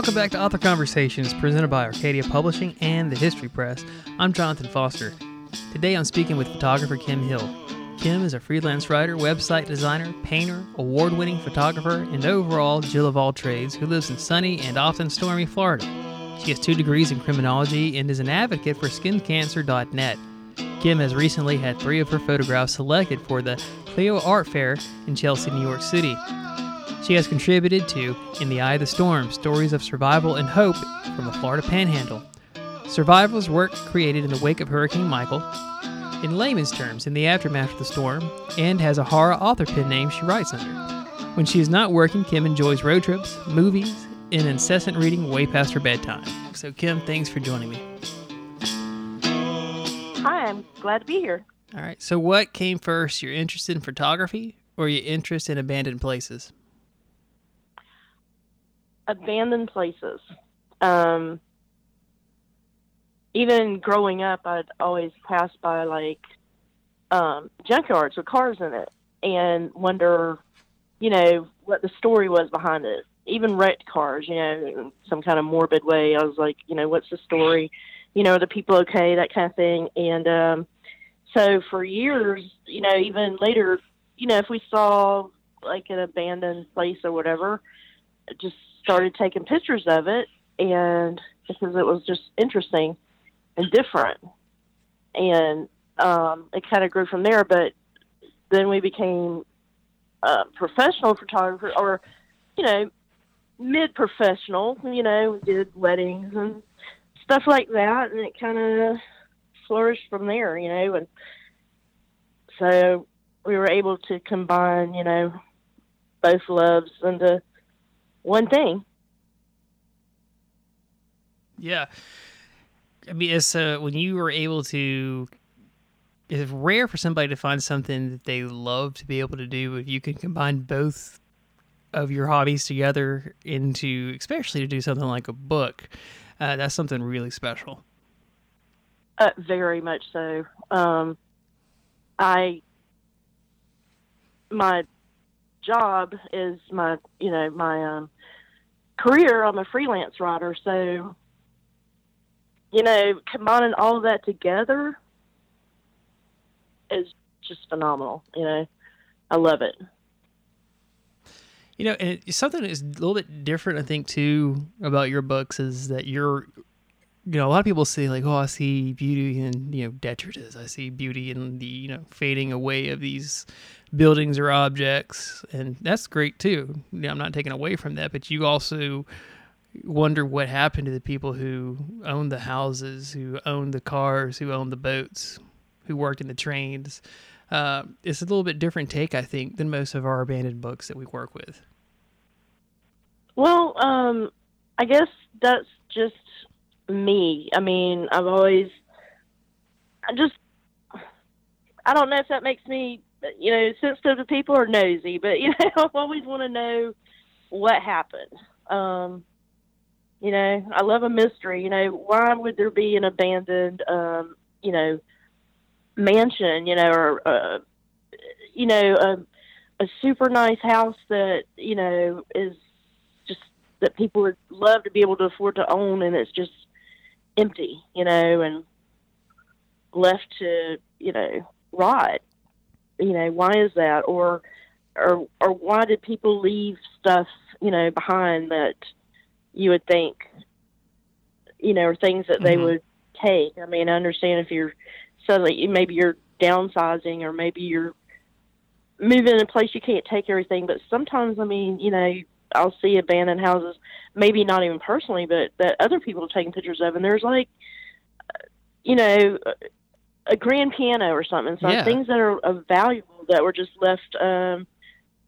Welcome back to Author Conversations, presented by Arcadia Publishing and the History Press. I'm Jonathan Foster. Today I'm speaking with photographer Kim Hill. Kim is a freelance writer, website designer, painter, award winning photographer, and overall Jill of all trades who lives in sunny and often stormy Florida. She has two degrees in criminology and is an advocate for skincancer.net. Kim has recently had three of her photographs selected for the Clio Art Fair in Chelsea, New York City. She has contributed to In the Eye of the Storm Stories of Survival and Hope from the Florida Panhandle. Survival's work created in the wake of Hurricane Michael, in layman's terms, in the aftermath of the storm, and has a horror author pen name she writes under. When she is not working, Kim enjoys road trips, movies, and incessant reading way past her bedtime. So, Kim, thanks for joining me. Hi, I'm glad to be here. All right. So, what came first? Your interest in photography or your interest in abandoned places? Abandoned places. Um, even growing up, I'd always pass by like um, junkyards with cars in it and wonder, you know, what the story was behind it. Even wrecked cars, you know, in some kind of morbid way. I was like, you know, what's the story? You know, are the people okay? That kind of thing. And um, so for years, you know, even later, you know, if we saw like an abandoned place or whatever, just started taking pictures of it, and because it was just interesting and different, and um, it kind of grew from there. But then we became uh, professional photographers, or you know, mid-professional. You know, we did weddings and stuff like that, and it kind of flourished from there. You know, and so we were able to combine, you know, both loves into one thing. Yeah. I mean, it's uh, when you were able to. It's rare for somebody to find something that they love to be able to do. If you can combine both of your hobbies together into, especially to do something like a book, uh, that's something really special. Uh, very much so. Um, I my job is my you know my um, career. I'm a freelance writer, so you know combining all of that together is just phenomenal. You know, I love it. You know, and something that's a little bit different, I think, too, about your books is that you're you know, a lot of people say like, "Oh, I see beauty in you know detritus. I see beauty in the you know fading away of these buildings or objects," and that's great too. You know, I'm not taking away from that, but you also wonder what happened to the people who owned the houses, who owned the cars, who owned the boats, who worked in the trains. Uh, it's a little bit different take, I think, than most of our abandoned books that we work with. Well, um, I guess that's just me. I mean, I've always, I just, I don't know if that makes me, you know, sensitive to people or nosy, but you know, I always want to know what happened. Um, you know, I love a mystery. You know, why would there be an abandoned, um, you know, mansion? You know, or uh, you know, a, a super nice house that you know is just that people would love to be able to afford to own, and it's just empty, you know, and left to, you know, rot. You know, why is that? Or or or why did people leave stuff, you know, behind that you would think you know, or things that they mm-hmm. would take. I mean, I understand if you're suddenly maybe you're downsizing or maybe you're moving in a place you can't take everything, but sometimes I mean, you know, I'll see abandoned houses, maybe not even personally, but that other people have taken pictures of, and there's like, you know, a grand piano or something, some yeah. things that are valuable that were just left um,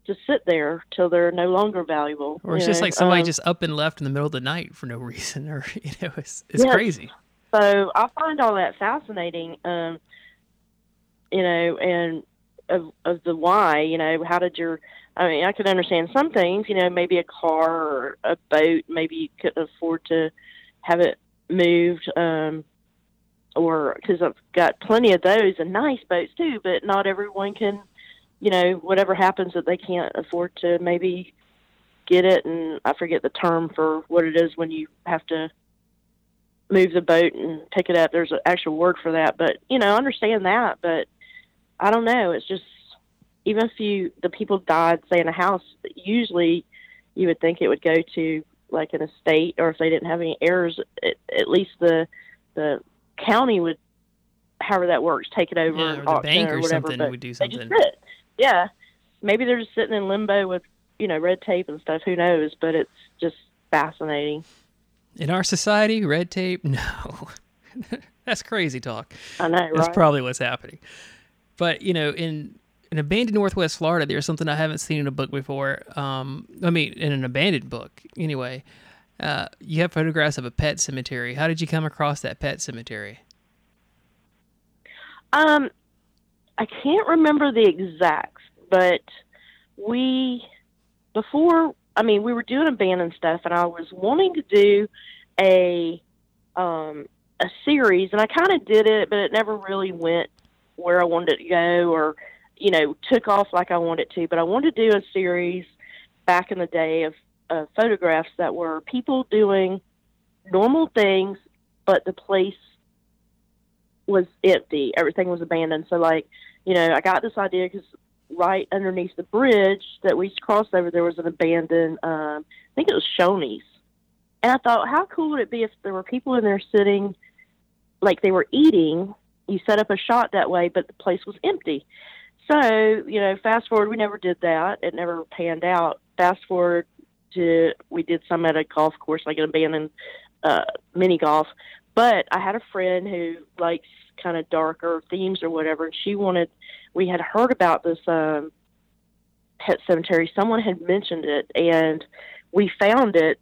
to sit there till they're no longer valuable. Or it's just know? like somebody um, just up and left in the middle of the night for no reason, or you know, it's it's yes. crazy. So I find all that fascinating, um, you know, and of of the why. You know, how did your I mean, I could understand some things, you know, maybe a car or a boat, maybe you couldn't afford to have it moved, um, or because I've got plenty of those and nice boats too, but not everyone can, you know, whatever happens that they can't afford to maybe get it, and I forget the term for what it is when you have to move the boat and pick it up. There's an actual word for that, but you know, understand that, but I don't know. It's just even if you the people died, say in a house, usually you would think it would go to like an estate, or if they didn't have any heirs, it, at least the the county would, however that works, take it over yeah, or the bank or, or whatever, something would do something. They just. Yeah, maybe they're just sitting in limbo with you know red tape and stuff. Who knows? But it's just fascinating. In our society, red tape? No. That's crazy talk. I know, That's right? probably what's happening. But, you know, in in abandoned Northwest Florida, there's something I haven't seen in a book before. Um, I mean, in an abandoned book, anyway. Uh, you have photographs of a pet cemetery. How did you come across that pet cemetery? Um, I can't remember the exacts, but we before I mean, we were doing abandoned stuff, and I was wanting to do a um, a series, and I kind of did it, but it never really went where I wanted it to go, or you know, took off like I wanted to. But I wanted to do a series back in the day of uh, photographs that were people doing normal things, but the place was empty. Everything was abandoned. So, like, you know, I got this idea because right underneath the bridge that we crossed over, there was an abandoned, um, I think it was Shoney's. And I thought, how cool would it be if there were people in there sitting like they were eating? You set up a shot that way, but the place was empty. So, you know, fast forward, we never did that. It never panned out. Fast forward to, we did some at a golf course, like an abandoned uh, mini golf. But I had a friend who likes kind of darker themes or whatever, and she wanted we had heard about this um, pet cemetery. Someone had mentioned it, and we found it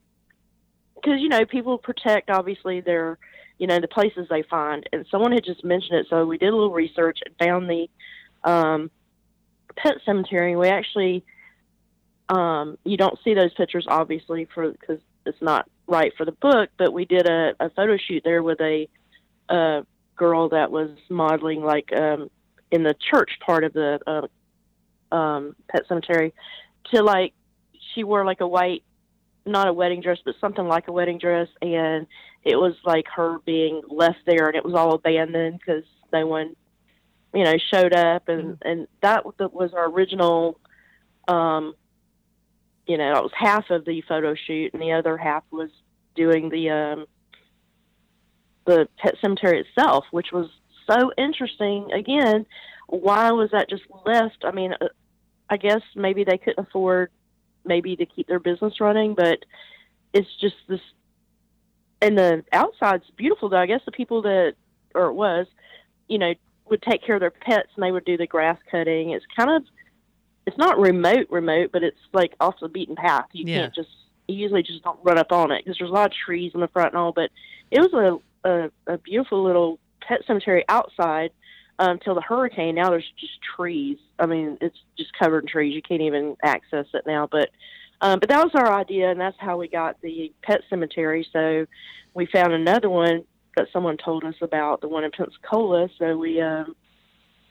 because you know people protect obviously their you know the places they find, and someone had just mentioned it. So we did a little research and found the um, pet cemetery. We actually um, you don't see those pictures obviously for because it's not right for the book, but we did a, a photo shoot there with a, a girl that was modeling like um, in the church part of the uh, um, pet cemetery to like she wore like a white not a wedding dress but something like a wedding dress and it was like her being left there and it was all abandoned because no one you know showed up and mm-hmm. and that was our original um you know it was half of the photo shoot and the other half was doing the um the pet cemetery itself which was so interesting. Again, why was that just left? I mean, uh, I guess maybe they couldn't afford maybe to keep their business running, but it's just this. And the outside's beautiful, though. I guess the people that, or it was, you know, would take care of their pets and they would do the grass cutting. It's kind of, it's not remote, remote, but it's like off the beaten path. You yeah. can't just, you usually just don't run up on it because there's a lot of trees in the front and all. But it was a, a, a beautiful little pet cemetery outside until um, the hurricane. Now there's just trees. I mean, it's just covered in trees. You can't even access it now. But um, but that was our idea, and that's how we got the pet cemetery. So we found another one that someone told us about, the one in Pensacola. So we um,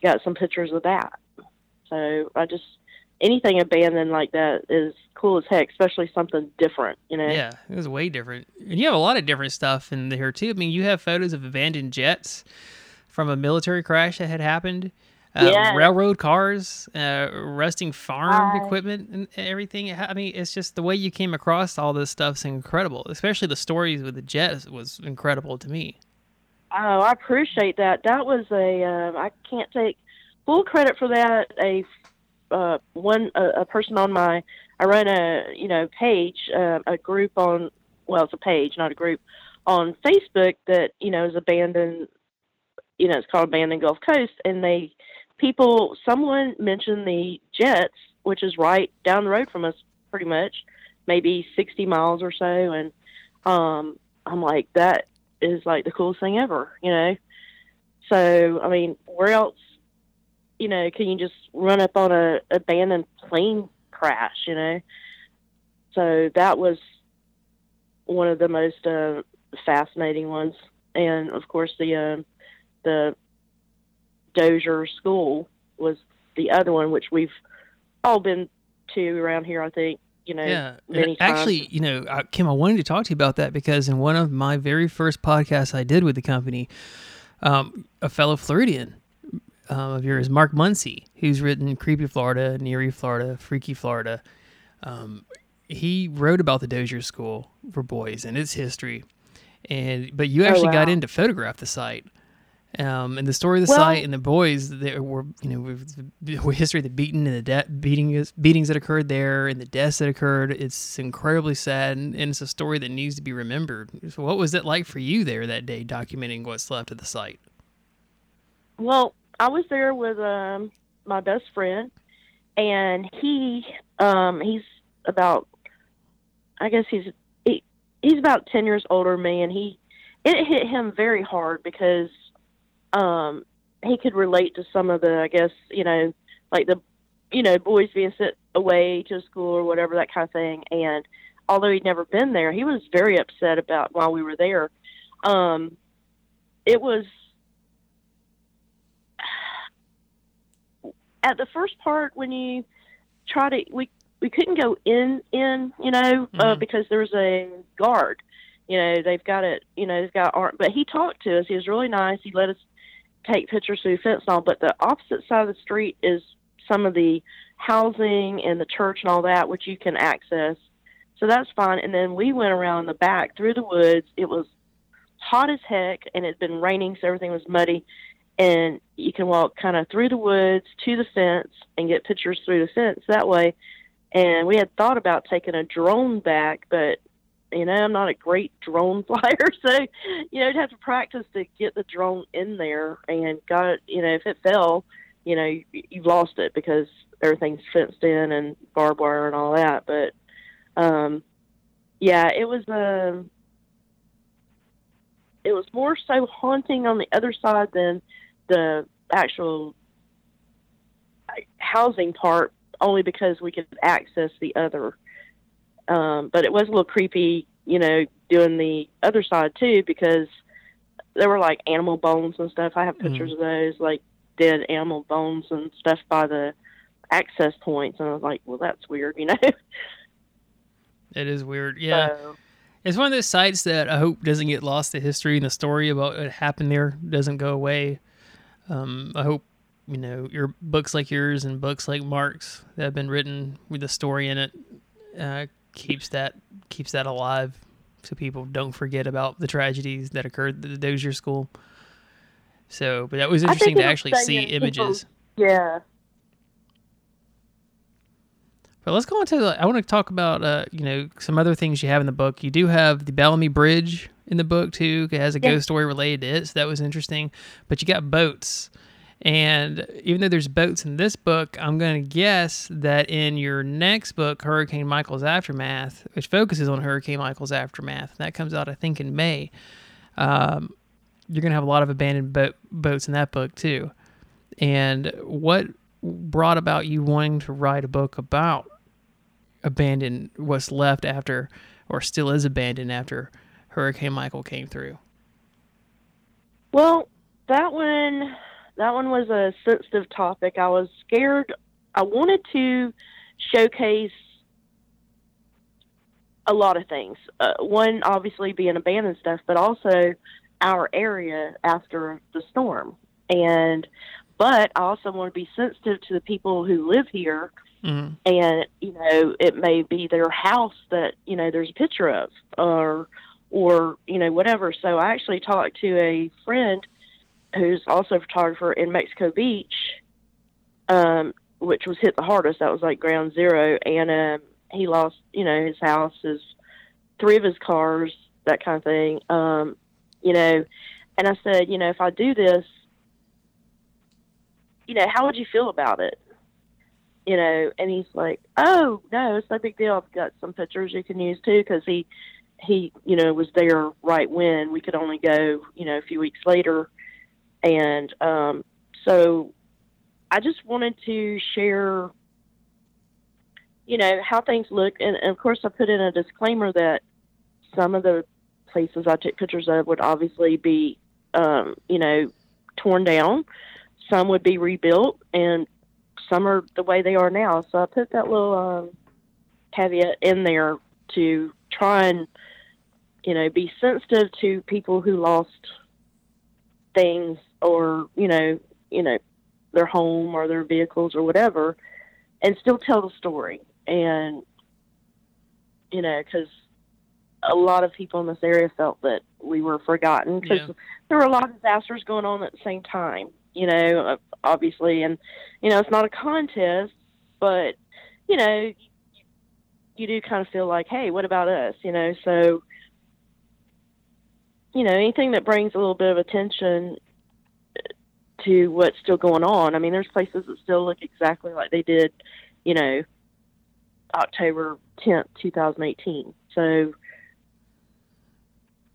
got some pictures of that. So I just anything abandoned like that is cool as heck, especially something different, you know? Yeah, it was way different. And you have a lot of different stuff in here too. I mean, you have photos of abandoned jets from a military crash that had happened. Uh, yeah. railroad cars, uh, rusting farm equipment, and everything. I mean, it's just the way you came across all this stuff's incredible. Especially the stories with the jets was incredible to me. Oh, I appreciate that. That was a uh, I can't take full credit for that. A uh, one a, a person on my I run a you know page uh, a group on well it's a page not a group on Facebook that you know is abandoned you know it's called abandoned Gulf Coast and they people someone mentioned the Jets which is right down the road from us pretty much maybe 60 miles or so and um I'm like that is like the coolest thing ever you know so I mean where else you know, can you just run up on a abandoned plane crash, you know? So that was one of the most uh, fascinating ones, and of course the uh, the Dozier School was the other one, which we've all been to around here, I think. you know, Yeah, many times. actually, you know, Kim, I wanted to talk to you about that because in one of my very first podcasts I did with the company, um, a fellow Floridian um, of yours, Mark Muncy, who's written "Creepy Florida," "Eerie Florida," "Freaky Florida," um, he wrote about the Dozier School for boys and its history, and but you Oh, actually got in to photograph the site. Um, and the story of the Well- site and the boys there were you know with the history of the beating and the de- beating beatings that occurred there and the deaths that occurred it's incredibly sad and, and it's a story that needs to be remembered. So what was it like for you there that day documenting what's left of the site? Well, I was there with um, my best friend, and he um, he's about I guess he's he, he's about ten years older than me, and he it hit him very hard because um, he could relate to some of the I guess you know like the you know boys being sent away to school or whatever that kind of thing, and although he'd never been there, he was very upset about while we were there. Um, it was at the first part when you try to we we couldn't go in in you know uh, Mhm. because there was a guard you know they've got it you know they've got arm but he talked to us he was really nice he let us take pictures through the fence and all but the opposite side of the street is some of the housing and the church and all that which you can access. So that's fine. And then we went around the back through the woods. It was hot as heck and it's been raining so everything was muddy. And you can walk kind of through the woods to the fence and get pictures through the fence that way. And we had thought about taking a drone back, but you know I'm not a great drone flyer, so you know you'd have to practice to get the drone in there. And got it, you know if it fell, you know you, you've lost it because everything's fenced in and barbed wire and all that. But um, yeah, it was um, it was more so haunting on the other side than the actual uh, housing part only because we could access the other. Um, but it was a little creepy, you know, doing the other side too because there were like animal bones and stuff. I have pictures of those, like dead animal bones and stuff by the access points, and I was like, well, that's weird, you know. it is weird yeah So, it's one of those sites that i hope doesn't get lost to history and the story about what happened there doesn't go away um, i hope you know your books like yours and books like mark's that have been written with the story in it uh, keeps that keeps that alive so people don't forget about the tragedies that occurred at the dozier school so but that was interesting to actually see in people's- images yeah. But let's go on to the, I want to talk about uh, you know some other things you have in the book. You do have the Bellamy Bridge in the book too. It has a Yeah. ghost story related to it, so that was interesting. But you got boats, and even though there's boats in this book, I'm going to guess that in your next book, Hurricane Michael's Aftermath, which focuses on Hurricane Michael's aftermath, that comes out I think in May. Um, you're going to have a lot of abandoned boat, boats in that book too. And what brought about you wanting to write a book about abandoned what's left after or still is abandoned after Hurricane Michael came through? Well, that one that one was a sensitive topic. I was scared. I wanted to showcase a lot of things. Uh, one, obviously, being abandoned stuff, but also our area after the storm. And but I also want to be sensitive to the people who live here Mm-hmm. and you know it may be their house that you know there's a picture of or or you know whatever so i actually talked to a friend who's also a photographer in mexico beach um which was hit the hardest. That was like ground zero. And um he lost you know his house his three of his cars that kind of thing. Um you know and i said you know if i do this you know how would you feel about it? You know, and he's like, "Oh no, it's no big deal. I've got some pictures you can use too." Because he, he, you know, was there right when. We could only go, you know, a few weeks later, and um, so I just wanted to share, you know, how things look, and, and of course, I put in a disclaimer that some of the places I took pictures of would obviously be, um, you know, torn down. Some would be rebuilt, and some are the way they are now. So I put that little um, caveat in there to try and you know be sensitive to people who lost things or you know you know their home or their vehicles or whatever and still tell the story. And you know because a lot of people in this area felt that we were forgotten because Yeah. there were a lot of disasters going on at the same time you know uh, obviously. And you know it's not a contest but you know you do kind of feel like hey what about us you know? So you know anything that brings a little bit of attention to what's still going on i mean there's places that still look exactly like they did you know october 10th 2018 so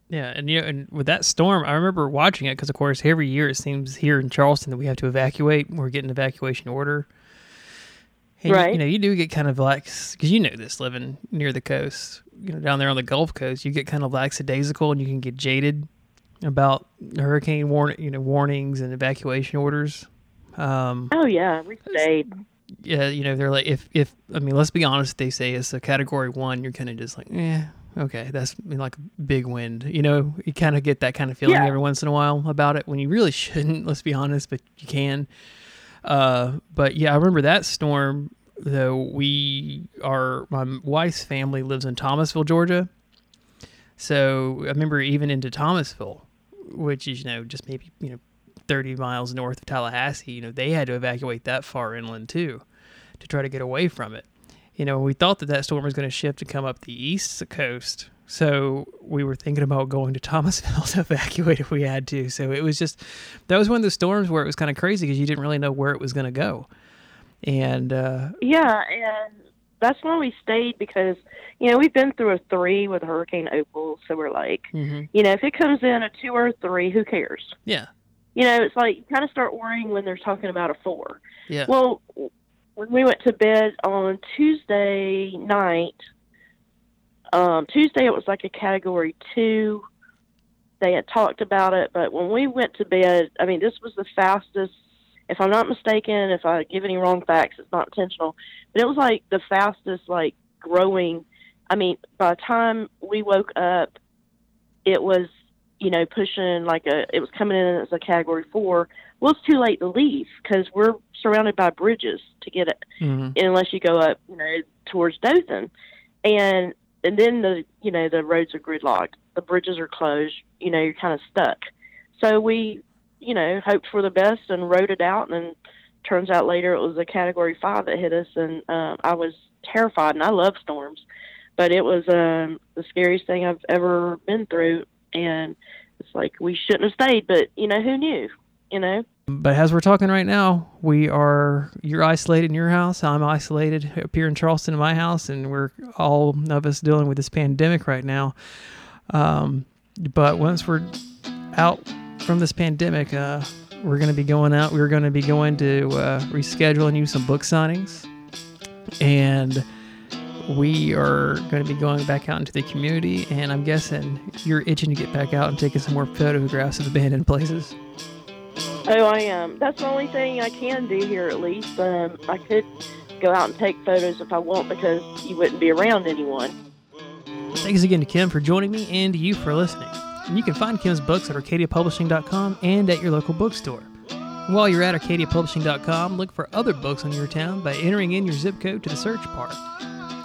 Yeah, and you know, and with that storm, I remember watching it because, of course, every year it seems here in Charleston that we have to evacuate. We're getting evacuation order. And, you- Right. You know, you do get kind of like because you know this living near the coast, you know, down there on the Gulf Coast, you get kind of lackadaisical and you can get jaded about hurricane warn, you know, warnings and evacuation orders. Um, oh yeah we stayed yeah, you know, they're like, if, if, I mean, let's be honest, they say it's a category one, you're kind of just like, yeah okay, that's like a big wind. You know, you kind of get that kind of feeling Yeah. every once in a while about it when you really shouldn't, let's be honest, but you can. Uh, but yeah, I remember that storm, though. We are, my wife's family lives in Thomasville, Georgia. So I remember even into Thomasville, which is, you know, just maybe, you know, 30 miles north of Tallahassee, you know, they had to evacuate that far inland too to try to get away from it. You know, we thought that that storm was going to shift and come up the east coast. So we were thinking about going to Thomasville to evacuate if we had to. So it was just, that was one of the storms where it was kind of crazy because you didn't really know where it was going to go. And, uh, Yeah, and that's why we stayed because you know we've been through a three with Hurricane Opal, so we're like, mhm. you know, if it comes in a two or a three, who cares? yeah, You know, it's like you kind of start worrying when they're talking about a four. yeah. Well, when we went to bed on Tuesday night, um, Tuesday it was like a category two. They had talked about it, but when we went to bed, I mean, this was the fastest. If I'm not mistaken, if I give any wrong facts, it's not intentional, but it was like the fastest, like growing. I mean, by the time we woke up, it was, you know, pushing like a. It was coming in as a category four well, it's too late to leave because we're surrounded by bridges to get it, hmm unless you go up, you know, towards Dothan, and and then the you know the roads are gridlocked, the bridges are closed, you know, you're kind of stuck. So we, you know, hoped for the best and wrote it out, and then turns out later it was a Category Five that hit us, and um, I was terrified, and I love storms, but it was um, the scariest thing I've ever been through, and it's like we shouldn't have stayed, but you know, who knew, you know. But as we're talking right now, we are you're isolated in your house. I'm isolated up here in Charleston in my house, and we're all of us dealing with this pandemic right now. Um, but once we're out from this pandemic, uh, we're going to be going out. We're going to be going to uh, rescheduling you some book signings, and we are going to be going back out into the community. And I'm guessing you're itching to get back out and taking some more photographs of abandoned places. Oh, I am. That's the only thing I can do here, at least. Um, I could go out and take photos if I want because you wouldn't be around anyone. Thanks again to Kim for joining me and to you for listening. And you can find Kim's books at arcadiapublishing.com and at your local bookstore. While you're at arcadiapublishing.com, look for other books on your town by entering in your zip code to the search bar.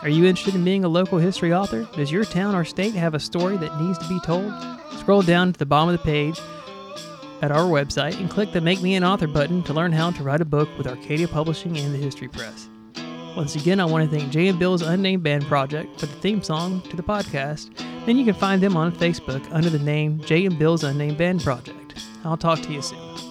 Are you interested in being a local history author? Does your town or state have a story that needs to be told? Scroll down to the bottom of the page at our website and click the Make Me an Author button to learn how to write a book with Arcadia Publishing and the History Press. Once again, I want to thank Jay and Bill's Unnamed Band Project for the theme song to the podcast. And you can find them on Facebook under the name Jay and Bill's Unnamed Band Project. I'll talk to you soon.